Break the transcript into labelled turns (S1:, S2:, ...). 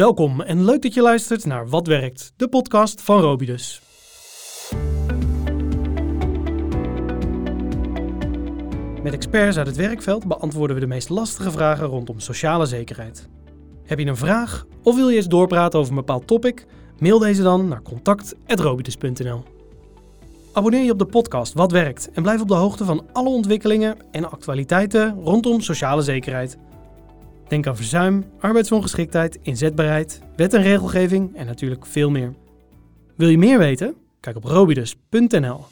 S1: Welkom en leuk dat je luistert naar Wat Werkt, de podcast van Robidus. Met experts uit het werkveld beantwoorden we de meest lastige vragen rondom sociale zekerheid. Heb je een vraag of wil je eens doorpraten over een bepaald topic? Mail deze dan naar contact.robidus.nl. Abonneer je op de podcast Wat Werkt en blijf op de hoogte van alle ontwikkelingen en actualiteiten rondom sociale zekerheid. Denk aan verzuim, arbeidsongeschiktheid, inzetbaarheid, wet en regelgeving en natuurlijk veel meer. Wil je meer weten? Kijk op robidus.nl.